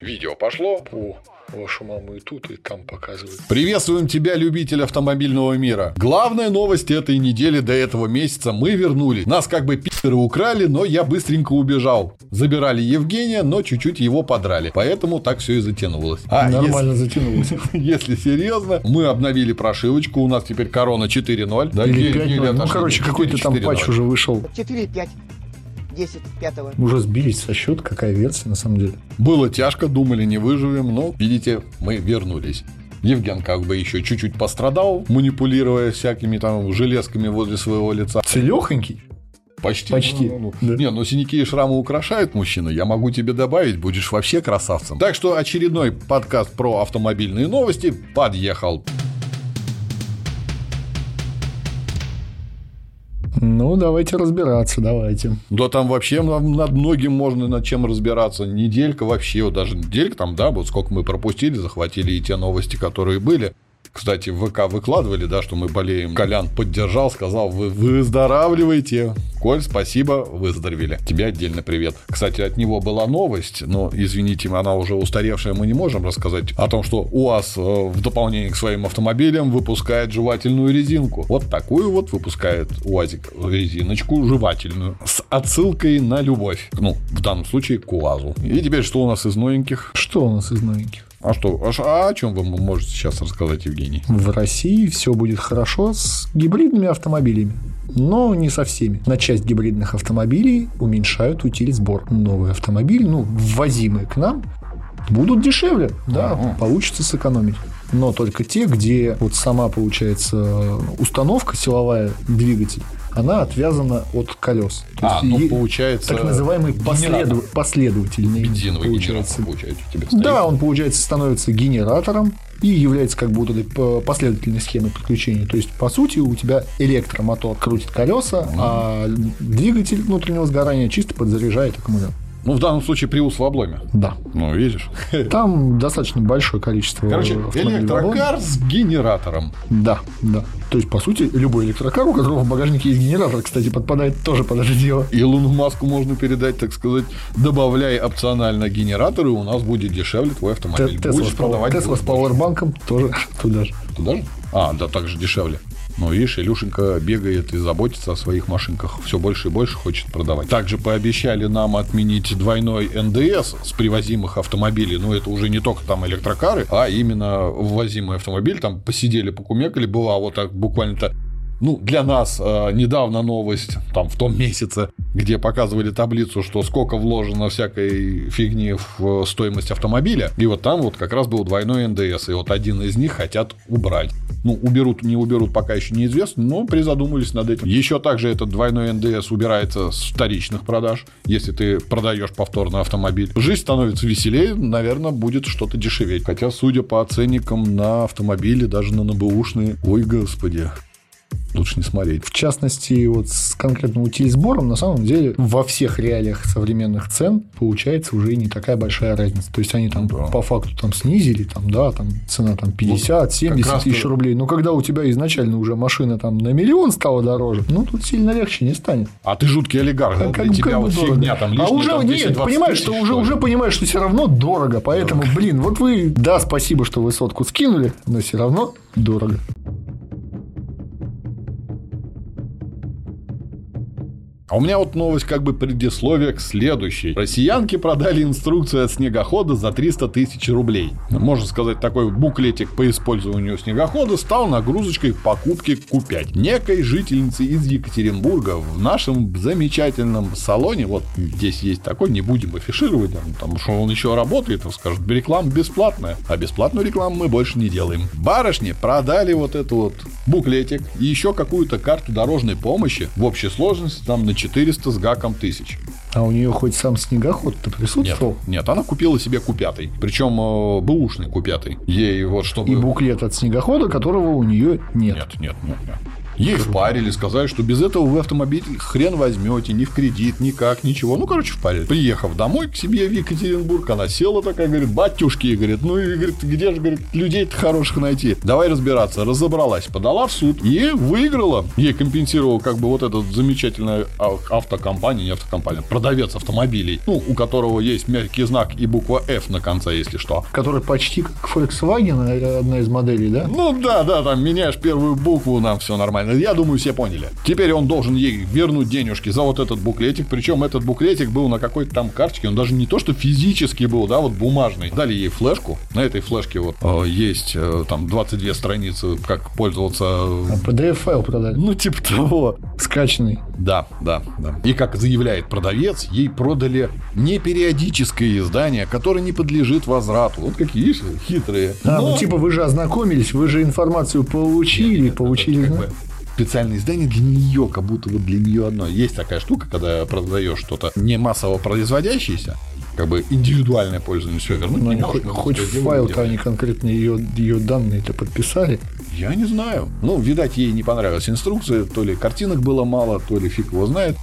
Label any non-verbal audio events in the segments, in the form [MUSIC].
Видео пошло. О, вашу маму и тут, и там показывают. Приветствуем тебя, любитель автомобильного мира. Главная новость этой недели до этого месяца. Мы вернулись. Нас как бы пи***ры украли, но я быстренько убежал. Забирали Евгения, но чуть-чуть его подрали. Поэтому так все и затянулось. А Нормально затянулось. Если, [LAUGHS] если серьезно, мы обновили прошивочку. У нас теперь корона 4.0. Да, Или еле- 5.0. еле Ну, короче, какой-то там 4.0. патч уже вышел. 4, 5, 10, 5. Уже сбились со счета, какая версия на самом деле. Было тяжко, думали, не выживем, но, видите, мы вернулись. Евген как бы еще чуть-чуть пострадал, манипулируя всякими там железками возле своего лица. Целехонький. Почти. Почти, Ну, ну, да. Не, ну синяки и шрамы украшают мужчину. Я могу тебе добавить, будешь вообще красавцем. Так что очередной подкаст про автомобильные новости подъехал. Ну, давайте разбираться, давайте. Да там вообще над многим можно над чем разбираться. Неделька вообще, вот даже неделька там, да, вот сколько мы пропустили, захватили и те новости, которые были. Кстати, в ВК выкладывали, да, что мы болеем. Колян поддержал, сказал, вы выздоравливаете. Коль, спасибо, выздоровели. Тебе отдельно привет. Кстати, от него была новость, но, извините, она уже устаревшая, мы не можем рассказать о том, что УАЗ э, в дополнение к своим автомобилям выпускает жевательную резинку. Вот такую вот выпускает УАЗик резиночку жевательную с отсылкой на любовь. Ну, в данном случае к УАЗу. И теперь что у нас из новеньких? Что у нас из новеньких? А что? А а о чем вы можете сейчас рассказать, Евгений? В России все будет хорошо с гибридными автомобилями. Но не со всеми. На часть гибридных автомобилей уменьшают утиль сбор. Новые автомобили, ну, ввозимые к нам, будут дешевле. Да, Ага. получится сэкономить. Но только те, где вот сама, получается, установка силовая, двигатель, она отвязана от колес. То А, есть ну, получается... так называемый последу- последовательный. Бензиновый получается. получается, у тебя стоит. Да, он, получается, становится генератором и является как будто ли п- последовательной схемой подключения. То есть, по сути, у тебя электромотор крутит колеса, а двигатель внутреннего сгорания чисто подзаряжает аккумулятор. Ну, в данном случае Приус в обломе. Да. Ну, видишь? Там достаточно большое количество Короче, электрокар с генератором. Да, да. То есть, по сути, любой электрокар, у которого в багажнике есть генератор, кстати, подпадает тоже под это дело. Илону Маску можно передать, так сказать, добавляй опционально генераторы, у нас будет дешевле твой автомобиль. Тесла с, продавать Тесла с пауэрбанком тоже туда же. Туда же? А, да, так же дешевле. Ну, видишь, Илюшенька бегает и заботится о своих машинках. Все больше и больше хочет продавать. Также пообещали нам отменить двойной НДС с привозимых автомобилей. Ну, это уже не только там электрокары, а именно ввозимый автомобиль. Там посидели, покумекали. Была вот так буквально-то ну, для нас э, недавно новость, там, в том месяце, где показывали таблицу, что сколько вложено всякой фигни в э, стоимость автомобиля, и вот там вот как раз был двойной НДС, и вот один из них хотят убрать. Ну, уберут, не уберут, пока еще неизвестно, но призадумались над этим. Еще также этот двойной НДС убирается с вторичных продаж, если ты продаешь повторно автомобиль. Жизнь становится веселее, наверное, будет что-то дешеветь. Хотя, судя по ценникам на автомобили, даже на НБУшные, ой, господи, лучше не смотреть. В частности, вот с конкретно утилизбором, на самом деле, во всех реалиях современных цен получается уже не такая большая разница. То есть, они там Да. по факту там снизили, там, да, там цена там 50, 70 раз тысяч ты- рублей. Но когда у тебя изначально уже машина там на миллион стала дороже, ну, тут сильно легче не станет. А ты жуткий олигарх, А как для бы- тебя как вот дорого. фигня там а лишние, уже там, нет, 10-20 понимаешь, тысяч, что уже, что ли? уже понимаешь, что все равно дорого. Поэтому, блин, вот вы, да, спасибо, что вы сотку скинули, но все равно дорого. А у меня вот новость как бы предисловие к следующей. Россиянки продали инструкцию от снегохода за 300 тысяч рублей. Можно сказать, такой буклетик по использованию снегохода стал нагрузочкой к покупке Q5. Некой жительницы из Екатеринбурга в нашем замечательном салоне, вот здесь есть такой, не будем афишировать, потому что он еще работает, он скажет, реклама бесплатная, а бесплатную рекламу мы больше не делаем. Барышни продали вот эту вот буклетик и еще какую-то карту дорожной помощи в общей сложности там на 400 с гаком тысяч. А у нее хоть сам снегоход-то Нет, присутствовал? нет, она купила себе Q5. Причем э, бэушный Q5. Ей вот чтобы... И буклет от снегохода, которого у нее нет. Нет, нет, нет, нет. Ей впарили, сказали, что без этого вы автомобиль хрен возьмете, ни в кредит, никак, ничего. Ну, короче, впарили. Приехав домой к себе в Екатеринбург, она села такая, говорит, батюшки, говорит, ну, и, говорит, где же, говорит, людей-то хороших найти? Давай разбираться. Разобралась, подала в суд и выиграла. Ей компенсировал как бы вот этот замечательная автокомпания, не автокомпания, продавец автомобилей, ну, у которого есть мягкий знак и буква F на конце, если что. Который почти как Volkswagen, э, одна из моделей, да? Ну да, да, там меняешь первую букву, нам все нормально. Я думаю, все поняли. Теперь он должен ей вернуть денежки за вот этот буклетик. Причем этот буклетик был на какой-то там карточке. Он даже не то, что физически был, да, вот бумажный. Дали ей флешку. На этой флешке вот э, есть э, там 22 страницы, как пользоваться. А PDF-файл продали. Ну, типа того. Скачанный. Да, да, да. И как заявляет продавец, ей продали не периодическое издание, которое не подлежит возврату. Вот какие, видишь, хитрые. А, Но- ну типа вы же ознакомились, вы же информацию получили, Нет, получили. это как бы специальное издание для нее, как будто вот для нее одно. Есть такая штука, когда продаешь что-то не массово производящееся, как бы индивидуальное пользование, все вернуть Ну, не можешь, хоть, в файл-то они конкретно ее, ее данные-то подписали. Я не знаю. Ну, видать, ей не понравилась инструкция, то ли картинок было мало, то ли фиг его знает.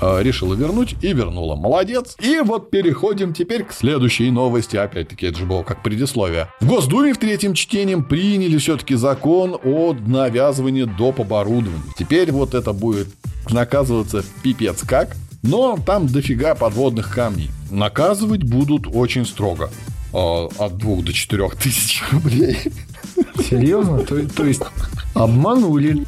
А, Решила вернуть и вернула. Молодец. И вот переходим теперь к следующей новости. Опять-таки, это же было как предисловие. В Госдуме в третьем чтении приняли все-таки закон о навязывании доп. оборудования. Теперь вот это будет наказываться пипец как. Но там дофига подводных камней. Наказывать будут очень строго. А, От 2 до 4 тысяч рублей. Серьезно? То, то есть обманули.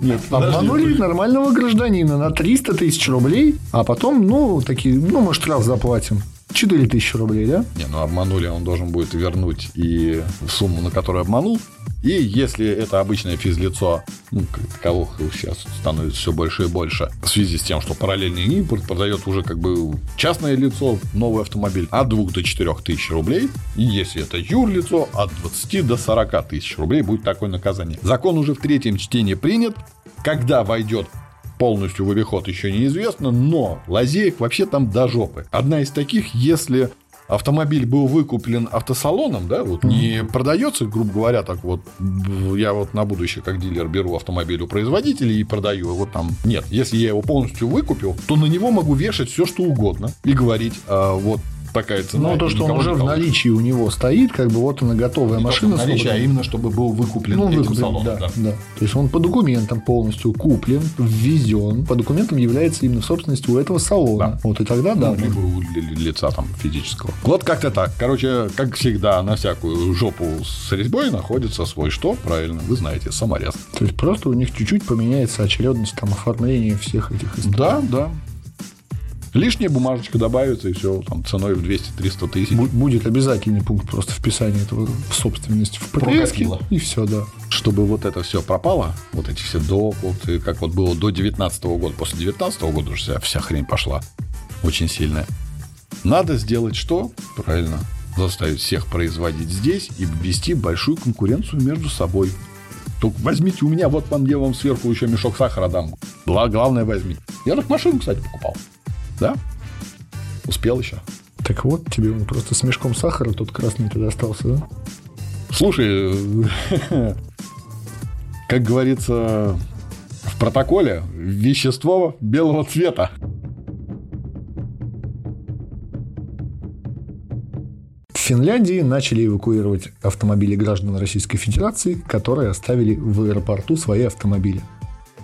Нет, Обманули нормального гражданина на 300 тысяч рублей, а потом, ну, такие, ну, мы штраф заплатим. 4 тысячи рублей, да? Не, ну обманули, он должен будет вернуть и сумму, на которую обманул. И если это обычное физлицо, ну, таковых сейчас становится все больше и больше, в связи с тем, что параллельный импорт продает уже как бы частное лицо, новый автомобиль, от 2 до 4 тысяч рублей. И если это юрлицо, от 20 до 40 тысяч рублей будет такое наказание. Закон уже в третьем чтении принят. Когда войдет полностью в обиход еще неизвестно, но лазеек вообще там до жопы. Одна из таких, если автомобиль был выкуплен автосалоном, да, вот не продается, грубо говоря, так вот, я вот на будущее как дилер беру автомобиль у производителей и продаю его там. Нет, если я его полностью выкупил, то на него могу вешать все, что угодно и говорить, а, вот такая цена. Ну, то, что он уже в наличии у него стоит, как бы вот она готовая Не машина. в наличии, а именно чтобы был выкуплен Ну, этим выкуплен, салоном. да, да. да. То есть он по документам полностью куплен, ввезен, по документам является именно собственностью у этого салона. Да. Вот и тогда, да. Ну, либо у ли- лица там физического. Вот как-то так. Короче, как всегда, на всякую жопу с резьбой находится свой что? Правильно, вы знаете, саморез. То есть просто у них чуть-чуть поменяется очередность там оформления всех этих историй. Да, да. Лишняя бумажечка добавится, и все, там, ценой в 200-300 тысяч. Бу- Будет обязательный пункт просто вписания этого в собственность в. Прокатило. И все, да. Чтобы вот это все пропало, вот эти все доплаты, как вот было до 19 года, после 19 года уже вся, вся хрень пошла очень сильная. Надо сделать что? Правильно. Заставить всех производить здесь и ввести большую конкуренцию между собой. Только возьмите у меня, вот вам я вам сверху еще мешок сахара дам. Гла- Главное возьмите. Я так машину, кстати, покупал. Да? Успел еще. Так вот, тебе он просто с мешком сахара тот красный ты достался, да? Слушай, [LAUGHS] как говорится в протоколе, вещество белого цвета. В Финляндии начали эвакуировать автомобили граждан Российской Федерации, которые оставили в аэропорту свои автомобили.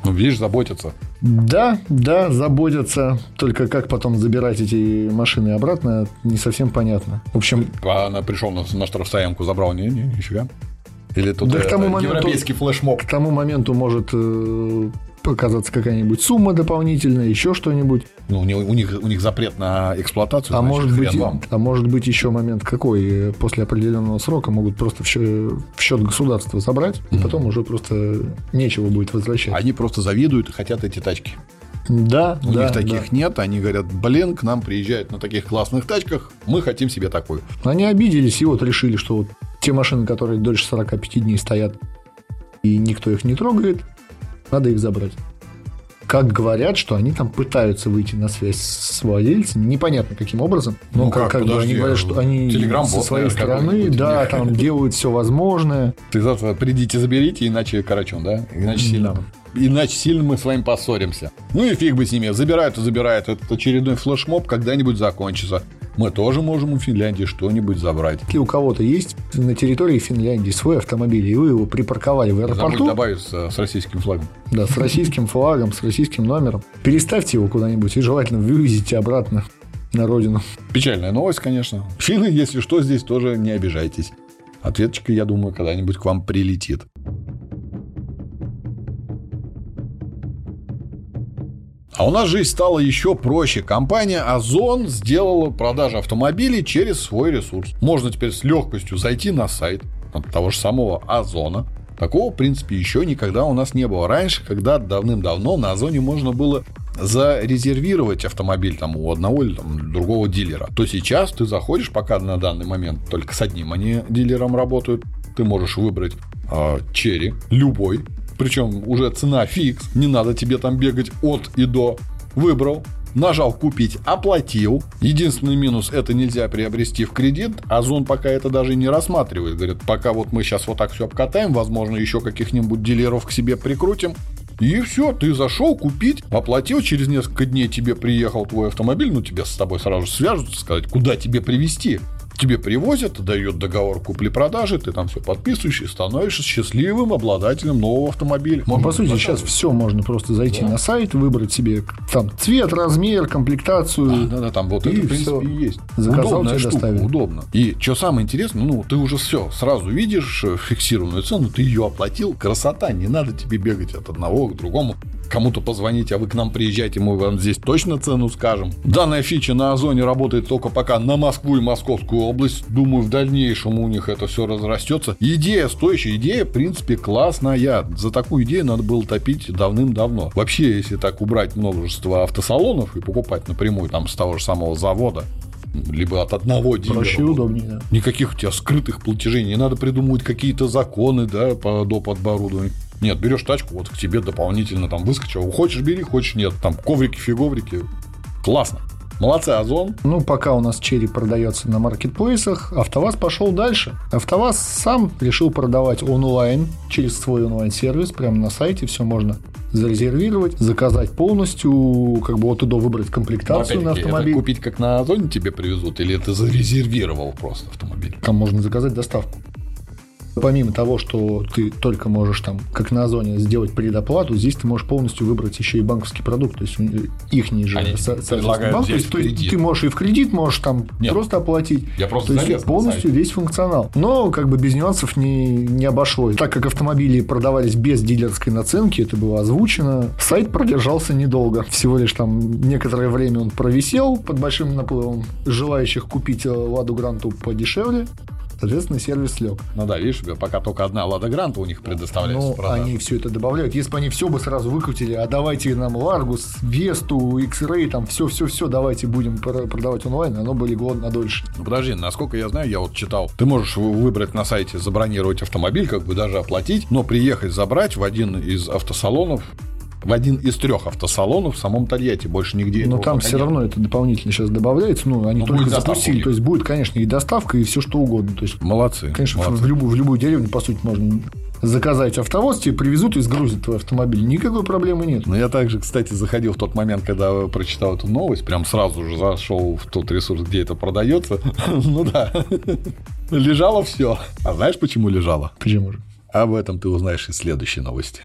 Ну, видишь, заботятся. Да, да, заботятся. Только как потом забирать эти машины обратно, не совсем понятно. В общем, А она пришел на, на штрафстоянку, забрал. Не, не, нифига. Или тут Да к это, тому моменту- европейский флешмоб. к тому моменту может показаться какая-нибудь сумма дополнительная, еще что-нибудь. Ну, у, них, у, них, у них запрет на эксплуатацию. А значит, может, быть, вам. а может быть еще момент какой? После определенного срока могут просто в счет, в счет государства забрать, и потом уже просто нечего будет возвращать. Они просто завидуют и хотят эти тачки. Да, У да, них таких да. нет. Они говорят, блин, к нам приезжают на таких классных тачках. Мы хотим себе такую. Они обиделись и вот решили, что вот те машины, которые дольше 45 дней стоят, и никто их не трогает, надо их забрать. Как говорят, что они там пытаются выйти на связь с владельцами, непонятно каким образом, но Ну как, как, бы подожди, они говорят, что они со своей стороны, да, там делают все возможное. Ты завтра придите, заберите, иначе карачун, да? Иначе сильно. иначе сильно мы с вами поссоримся. Ну и фиг бы с ними, забирают и забирают. Этот очередной флешмоб когда-нибудь закончится. Мы тоже можем у Финляндии что-нибудь забрать. Если у кого-то есть на территории Финляндии свой автомобиль, и вы его припарковали в аэропорту, добавить с, с российским флагом. да, с российским флагом, с российским номером, переставьте его куда-нибудь и желательно вывезите обратно на родину. Печальная новость, конечно. Финны, если что, здесь тоже не обижайтесь. Ответочка, я думаю, когда-нибудь к вам прилетит. А у нас жизнь стала еще проще. Компания Озон сделала продажи автомобилей через свой ресурс. Можно теперь с легкостью зайти на сайт того же самого Озона. Такого, в принципе, еще никогда у нас не было. Раньше, когда давным-давно на Озоне можно было зарезервировать автомобиль там у одного или там, другого дилера, то сейчас ты заходишь, пока на данный момент только с одним они дилером работают, ты можешь выбрать э, черри, любой, причем уже цена фикс, не надо тебе там бегать от и до. Выбрал, нажал купить, оплатил. Единственный минус это нельзя приобрести в кредит. Озон пока это даже не рассматривает. Говорит, пока вот мы сейчас вот так все обкатаем, возможно, еще каких-нибудь дилеров к себе прикрутим. И все, ты зашел купить, оплатил, через несколько дней тебе приехал твой автомобиль, ну тебя с тобой сразу свяжутся, сказать, куда тебе привезти. Тебе привозят, дают договор купли-продажи, ты там все подписываешь и становишься счастливым обладателем нового автомобиля. Ну, по сути, заказывать. сейчас все можно просто зайти на сайт, выбрать себе там цвет, размер, комплектацию. Да, да, там вот И это, в принципе, всё. и есть. Заказал, Удобная штука, доставили. удобно. И что самое интересное, ну, ты уже все, сразу видишь э, фиксированную цену, ты ее оплатил, красота, не надо тебе бегать от одного к другому. Кому-то позвонить, а вы к нам приезжайте, мы вам здесь точно цену скажем. Данная фича на Озоне работает только пока на Москву и Московскую область. Думаю, в дальнейшем у них это все разрастется. Идея стоящая, идея, в принципе, классная. За такую идею надо было топить давным-давно. Вообще, если так убрать множество автосалонов и покупать напрямую там с того же самого завода, либо от одного дилера. Проще и удобнее, да. Никаких у тебя скрытых платежей, не надо придумывать какие-то законы, да, по доп. оборудованию. Нет, берешь тачку, вот к тебе дополнительно там выскочил. Хочешь бери, хочешь нет. Там коврики, фиговрики. Классно. Молодцы, Озон. Ну, пока у нас черри продается на маркетплейсах, АвтоВАЗ пошел дальше. АвтоВАЗ сам решил продавать онлайн через свой онлайн-сервис, прямо на сайте все можно зарезервировать, заказать полностью, как бы от и до выбрать комплектацию на автомобиль. Это купить как на Озоне тебе привезут, или ты зарезервировал просто автомобиль? Там можно заказать доставку. Помимо того, что ты только можешь там, как на Озоне, сделать предоплату, здесь ты можешь полностью выбрать еще и банковский продукт, то есть их же Они со- банк. То есть, то ты можешь и в кредит, можешь там Нет. просто оплатить. Я просто То есть полностью весь функционал. Но как бы без нюансов не, не обошлось. Так как автомобили продавались без дилерской наценки, это было озвучено, сайт продержался недолго. Всего лишь там некоторое время он провисел под большим наплывом желающих купить Ладу Гранту подешевле. Соответственно, сервис лег. Ну да, видишь, пока только одна Лада Гранта у них предоставляется Ну, продажу. они все это добавляют. Если бы они все бы сразу выкрутили, а давайте нам Ларгус, Весту, X-Ray, там все-все-все, давайте будем пр- продавать онлайн, оно бы легло на дольше. Ну, подожди, насколько я знаю, я вот читал, ты можешь вы- выбрать на сайте, забронировать автомобиль, как бы даже оплатить, но приехать забрать в один из автосалонов, в один из трех автосалонов в самом Тольятти, больше нигде Но там все нет. равно это дополнительно сейчас добавляется. Ну, они Но только будет доставка у запустили. То есть будет, конечно, и доставка, и все что угодно. То есть, Молодцы. конечно, в- молодцы. в любую, в любую деревню, по сути, можно заказать автовоз, тебе привезут и сгрузят твой автомобиль. Никакой проблемы нет. Ну, я также, кстати, заходил в тот момент, когда прочитал эту новость, прям сразу же зашел в тот ресурс, где это продается. [LAUGHS] Ну да, лежало все. А знаешь, почему лежало? Почему же? Об этом ты узнаешь из следующей новости.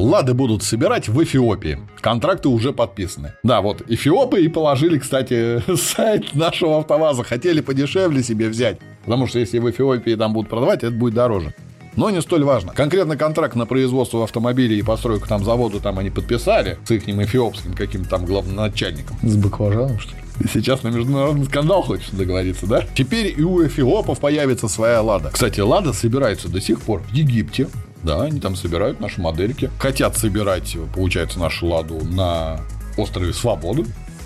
Лады будут собирать в Эфиопии. Контракты уже подписаны. Да, вот Эфиопы и положили, кстати, [LAUGHS] сайт нашего автоваза. Хотели подешевле себе взять. Потому что если в Эфиопии там будут продавать, это будет дороже. Но не столь важно. Конкретно контракт на производство автомобилей и постройку там завода там они подписали с их эфиопским каким-то там главным начальником. С баклажаном, что ли? Сейчас на международный скандал хочешь договориться, да? Теперь и у эфиопов появится своя Лада. Кстати, Лада собирается до сих пор в Египте. Да, они там собирают наши модельки. Хотят собирать, получается, нашу Ладу на острове Свободы.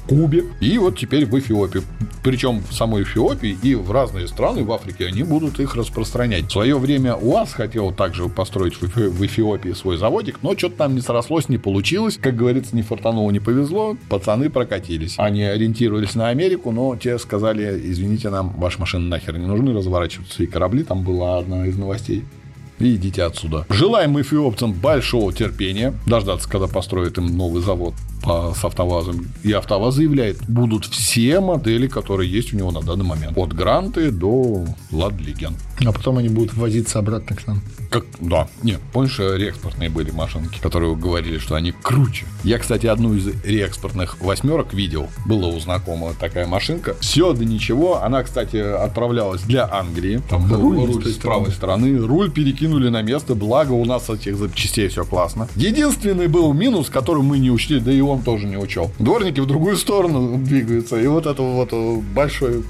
Кубе и вот теперь в Эфиопии. Причем в самой Эфиопии и в разные страны в Африке они будут их распространять. В свое время УАЗ хотел также построить в Эфи- в Эфиопии свой заводик, но что-то там не срослось, не получилось. Как говорится, не фартануло, не повезло. Пацаны прокатились. Они ориентировались на Америку, но те сказали, извините, нам ваши машины нахер не нужны, разворачиваются и корабли. Там была одна из новостей. И идите отсюда. Желаем эфиопцам большого терпения, дождаться, когда построят им новый завод по, с автовазом. И АвтоВАЗ заявляет, будут все модели, которые есть у него на данный момент. От Гранты до Ладлиген. А потом они будут возиться обратно к нам. Как, да, нет, помнишь, реэкспортные были машинки, которые говорили, что они круче. Я, кстати, одну из реэкспортных восьмерок видел. Была у знакомого такая машинка. Все до ничего. Она, кстати, отправлялась для Англии. Там был Руль руль, с правой стороны. Руль перекинули на место. Благо, у нас с этих запчастей все классно. Единственный был минус, который мы не учли, да и он тоже не учел. Дворники в другую сторону двигаются. И вот это вот э, большой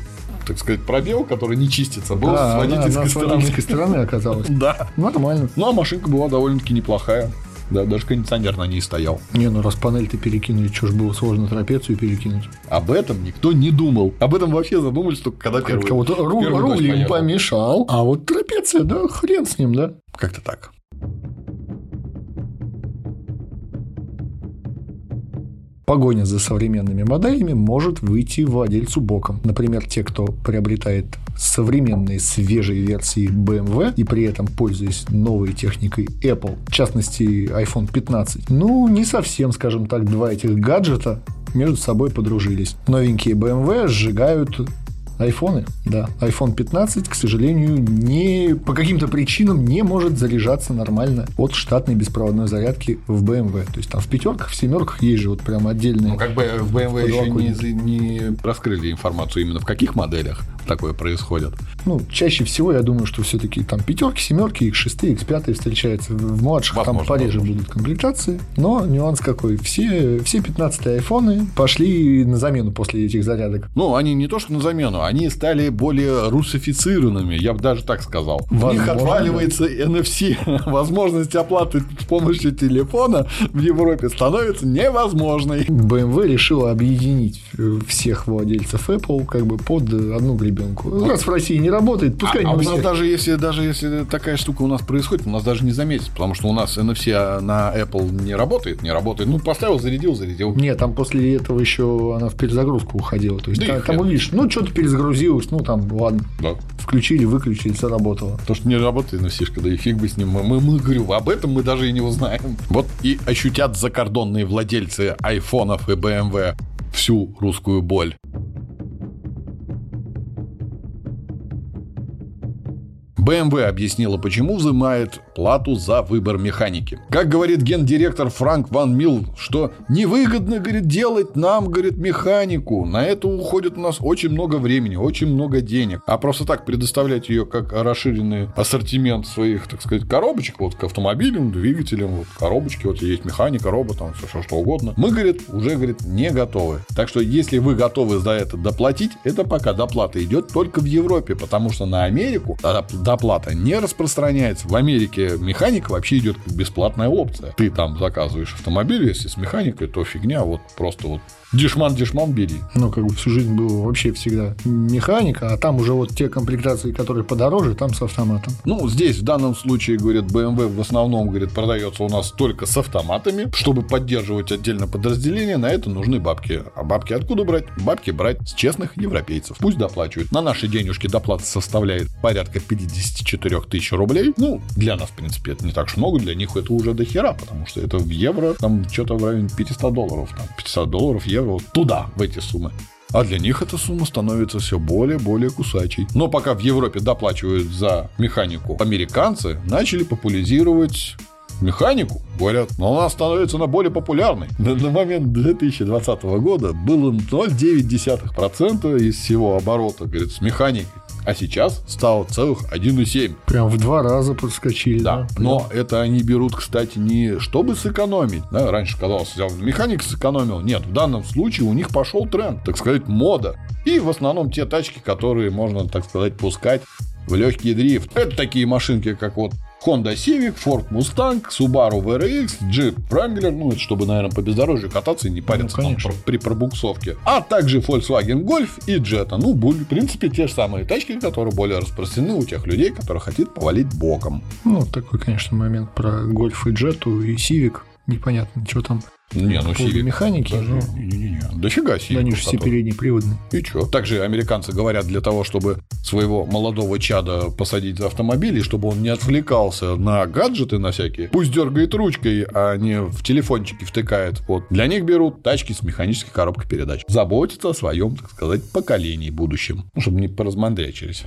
так сказать, пробел, который не чистится, был с Да, водительской она с стороны. водительской стороны оказалась. [LAUGHS] Да. Нормально. Ну, а машинка была довольно-таки неплохая. Да, даже кондиционер на ней стоял. Не, ну раз панель-то перекинули, что ж было сложно трапецию перекинуть? Об этом никто не думал. Об этом вообще задумались только когда первый, Как-то вот руль, им помешал, а вот трапеция, да, хрен с ним, да? Как-то так. Погоня за современными моделями может выйти владельцу боком. Например, те, кто приобретает современные свежие версии BMW и при этом пользуясь новой техникой Apple, в частности iPhone 15. Ну, не совсем, скажем так, два этих гаджета между собой подружились. Новенькие BMW сжигают Айфоны, да. iPhone 15, к сожалению, не, по каким-то причинам не может заряжаться нормально от штатной беспроводной зарядки в BMW. То есть там в пятерках, в семерках есть же вот прям отдельные. Ну, как бы в BMW еще не, не раскрыли информацию именно в каких моделях такое происходит. Ну, чаще всего я думаю, что все-таки там пятерки, семерки, X6, X5 встречаются. В младших там Возможно, пореже возможно. будут комплектации. Но нюанс какой? Все, все 15 айфоны пошли на замену после этих зарядок. Ну, они не то что на замену, они стали более русифицированными, я бы даже так сказал. В них отваливается NFC. [LAUGHS] Возможность оплаты с помощью телефона в Европе становится невозможной. BMW решила объединить э, всех владельцев Apple как бы под одну гребенку. Раз в России не работает, пускай а не у у нас даже если, даже если такая штука у нас происходит, у нас даже не заметит, потому что у нас NFC на Apple не работает, не работает. Ну, поставил, зарядил, зарядил. Нет, там после этого еще она в перезагрузку уходила. То есть Да там, там увидишь, ну что-то перезагрузилось, ну там, ладно. Да. Включили, выключили, заработало. То, что не работает NFC, да и фиг бы с ним. Мы, мы, мы, говорю, об этом мы даже и не узнаем. Вот и ощутят закордонные владельцы айфонов и BMW всю русскую боль. BMW объяснила, почему взимает плату за выбор механики. Как говорит гендиректор Франк Ван Мил, что невыгодно, говорит, делать нам, говорит, механику. На это уходит у нас очень много времени, очень много денег. А просто так предоставлять ее как расширенный ассортимент своих, так сказать, коробочек, вот к автомобилям, двигателям, вот коробочки, вот есть механика, робот, там все, что угодно. Мы, говорит, уже, говорит, не готовы. Так что, если вы готовы за это доплатить, это пока доплата идет только в Европе, потому что на Америку доп- доплата не распространяется. В Америке механика вообще идет как бесплатная опция. Ты там заказываешь автомобиль, если с механикой, то фигня, вот просто вот дешман, дешман бери. Ну, как бы всю жизнь было вообще всегда механика, а там уже вот те комплектации, которые подороже, там с автоматом. Ну, здесь в данном случае, говорит, BMW в основном, говорит, продается у нас только с автоматами. Чтобы поддерживать отдельно подразделение, на это нужны бабки. А бабки откуда брать? Бабки брать с честных европейцев. Пусть доплачивают. На наши денежки доплата составляет порядка 54 тысяч рублей. Ну, для нас, в принципе, это не так уж много, для них это уже до хера, потому что это в евро, там что-то в районе 500 долларов. Там 500 долларов, евро, туда, в эти суммы. А для них эта сумма становится все более-более кусачей. Но пока в Европе доплачивают за механику американцы, начали популяризировать механику, говорят, но она становится она более популярной. На, на момент 2020 года было 0,9% из всего оборота, говорит, с механикой. А сейчас стало целых 1,7. Прям в два раза подскочили. Да, Да, но это они берут, кстати, не чтобы сэкономить. Да, раньше казалось, взял механик сэкономил. Нет, в данном случае у них пошел тренд, так сказать, мода. И в основном те тачки, которые можно, так сказать, пускать в легкий дрифт. Это такие машинки, как вот Honda Civic, Ford Mustang, Subaru VRX, Jeep Wrangler, ну, это чтобы, наверное, по бездорожью кататься и не париться Ну, там конечно. при пробуксовке. А также Volkswagen Golf и Jetta. Ну, были, в принципе, те же самые тачки, которые более распространены у тех людей, которые хотят повалить боком. Ну, такой, конечно, момент про гольф и джету и сивик. Непонятно, что там Не, ну Civic. механики. Даже- ну, Не-не-не. Дофига да они же все который- переднеприводные. И что? Также американцы говорят, для того, чтобы своего молодого чада посадить за автомобиль, и чтобы он не отвлекался на гаджеты на всякие, пусть дергает ручкой, а не в телефончики втыкает. Вот. Для них берут тачки с механической коробкой передач. Заботятся о своем, так сказать, поколении будущем. Ну, чтобы не поразмандрячились.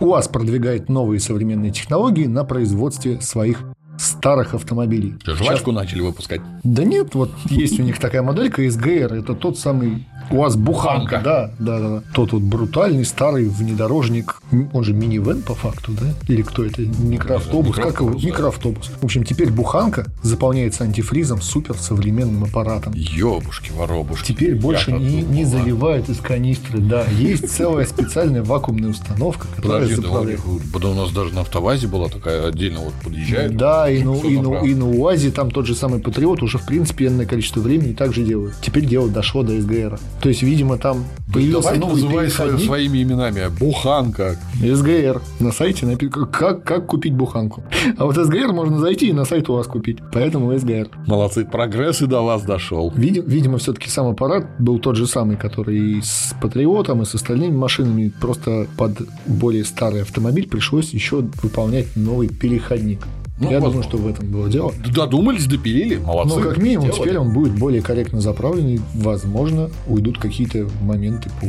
УАЗ продвигает новые современные технологии на производстве своих старых автомобилей. Жвачку начали выпускать. Да нет, вот есть у них такая моделька СГР, это тот самый УАЗ Буханка, Буханка. да, да, да, да. Тот вот брутальный старый внедорожник, он же минивэн по факту, да? Или кто это? Микроавтобус, как его? Микроавтобус. В общем, теперь Буханка заполняется антифризом супер современным аппаратом. Ёбушки, воробушки. Теперь больше не, не заливают из канистры, да. Есть целая специальная вакуумная установка, которая Подожди, у заправляет. да у нас даже на автовазе была такая отдельно вот подъезжает. Да, и, на, Всё и, на, направо. и на УАЗе там тот же самый Патриот уже, в принципе, энное количество времени так же делают. Теперь дело дошло до СГР. То есть, видимо, там появился Давай новый называй переходник. своими именами. Буханка. СГР. На сайте написано, как, как купить буханку. А вот СГР можно зайти и на сайт у вас купить. Поэтому СГР. Молодцы, прогресс и до вас дошел. Види- Видимо, все-таки сам аппарат был тот же самый, который и с Патриотом, и с остальными машинами. Просто под более старый автомобиль пришлось еще выполнять новый переходник. Ну, Я возможно. думаю, что в этом было дело. Додумались, допилили, молодцы. Ну, как минимум, Сделали. теперь он будет более корректно заправлен, и, возможно, уйдут какие-то моменты по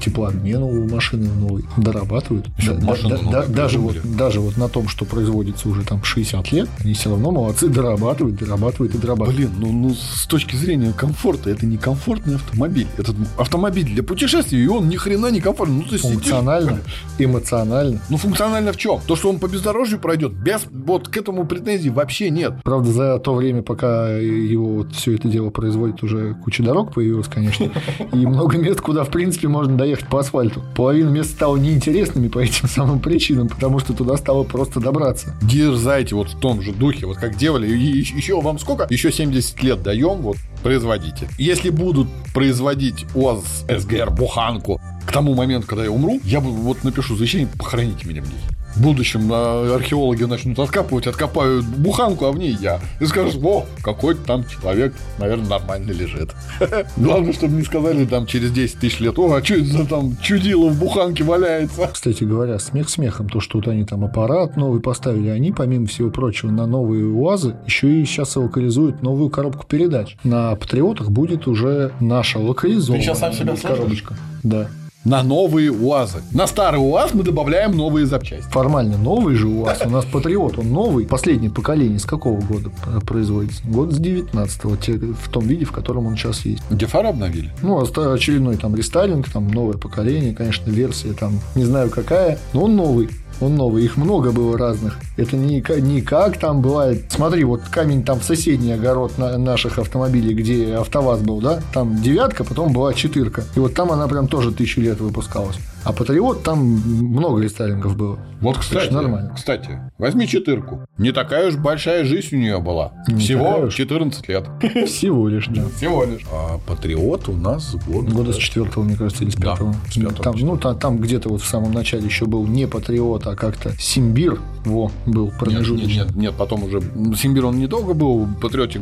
теплообмену у машины новой. Дорабатывают. Ещё Да- да- да- даже, вот, даже вот на том, что производится уже там 60 лет, они все равно молодцы, дорабатывают, дорабатывают и дорабатывают. Блин, ну, ну с точки зрения комфорта, это не комфортный автомобиль. Это автомобиль для путешествий, и он ни хрена не комфортный. Ну, ты сидишь- Функционально, эмоционально. Ну, функционально в чем? То, что он по бездорожью пройдет, без вот к этому претензий вообще нет. Правда, за то время, пока его вот все это дело производит, уже куча дорог появилась, конечно, и много мест, куда, в принципе, можно доехать по асфальту. Половина мест стала неинтересными по этим самым причинам, потому что туда стало просто добраться. Дерзайте вот в том же духе, вот как делали. И еще вам сколько? Еще 70 лет даем, вот производите. Если будут производить УАЗ СГР буханку к тому моменту, когда я умру, я вот напишу завещание, похороните меня в ней. В будущем а, археологи начнут откапывать, откопают буханку, а в ней я. И скажут, о, какой-то там человек, наверное, нормально лежит. [LAUGHS] Главное, чтобы не сказали там через 10 тысяч лет, о, а что это за там чудило в буханке валяется? [LAUGHS] Кстати говоря, смех смехом, то, что вот они там аппарат новый поставили, они, помимо всего прочего, на новые УАЗы еще и сейчас локализуют новую коробку передач. На Патриотах будет уже наша локализованная Ты щас сам себя слышишь? коробочка. Да. На новые УАЗы. На старый УАЗ мы добавляем новые запчасти. Формально новый же УАЗ. У нас Патриот, он новый. Последнее поколение с какого года производится? Год с 19-го, те- в том виде, в котором он сейчас есть. Где фары обновили? Ну, очередной там рестайлинг, там новое поколение, конечно, версия там не знаю какая, но он новый. Он новый, их много было разных. Это не, не как там бывает. Смотри, вот камень там в соседний огород на- наших автомобилей, где АвтоВАЗ был, да? Там девятка, потом была четырка. И вот там она прям тоже тысячу лет выпускалась. А Патриот там много рестайлингов было. Вот, кстати, нормально. кстати, возьми четырку. Не такая уж большая жизнь у нее была. Не Всего такая уж. 14 лет. [LAUGHS] Всего лишь, да. Всего лишь. А Патриот у нас год. Года с четвертого, мне кажется, или с Да, пятого. с пятого, там, ну, та- там, где-то вот в самом начале еще был не Патриот, а как-то Симбир. Во, был промежуточный. нет, нет, нет, потом уже Симбир он недолго был, Патриотик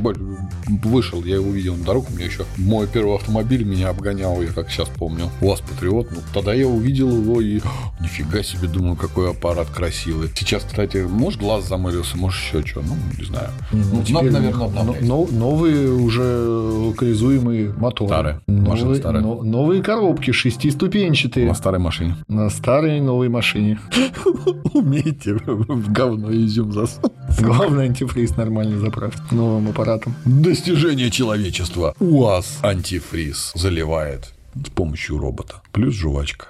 вышел, я его увидел на дорогу, у меня еще мой первый автомобиль меня обгонял, я как сейчас помню. УАЗ Патриот, ну тогда я увидел его и нифига себе, думаю, какой аппарат красивый. Сейчас, кстати, может глаз замылился, может еще что, ну не знаю. Не, ну, Ну, наверное, обновлять. но- новые уже локализуемые моторы. Старые. Новые, старая. но- новые коробки шестиступенчатые На старой машине. на старой новой машине. [LAUGHS] Умеете в говно изюм засунуть. Главное, антифриз нормально заправить новым аппаратом. Достижение человечества. УАЗ антифриз заливает с помощью робота. Плюс жвачка.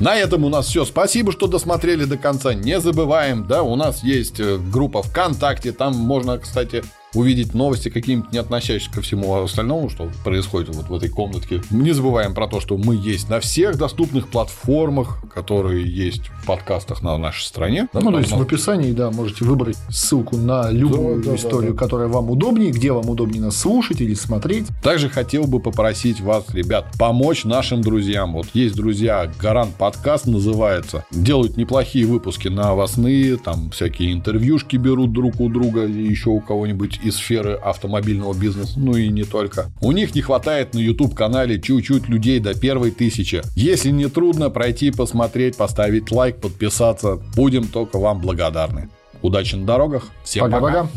На этом у нас все. Спасибо, что досмотрели до конца. Не забываем, да, у нас есть э, группа ВКонтакте. Там можно, кстати, увидеть новости какие-нибудь не относящиеся ко всему остальному, что происходит вот в этой комнатке. Не забываем про то, что мы есть на всех доступных платформах, которые есть в подкастах на нашей стране. Да, ну, то есть в описании, да, можете выбрать ссылку на любую да, да, историю, да, да. которая вам удобнее, где вам удобнее нас слушать или смотреть. Также хотел бы попросить вас, ребят, помочь нашим друзьям. Вот есть друзья, Гарант подкаст называется. Делают неплохие выпуски новостные, там всякие интервьюшки берут друг у друга или еще у кого-нибудь из сферы автомобильного бизнеса, ну и не только. У них не хватает на YouTube-канале чуть-чуть людей до первой тысячи. Если не трудно, пройти, посмотреть, поставить лайк, подписаться, будем только вам благодарны. Удачи на дорогах. Всем пока. пока.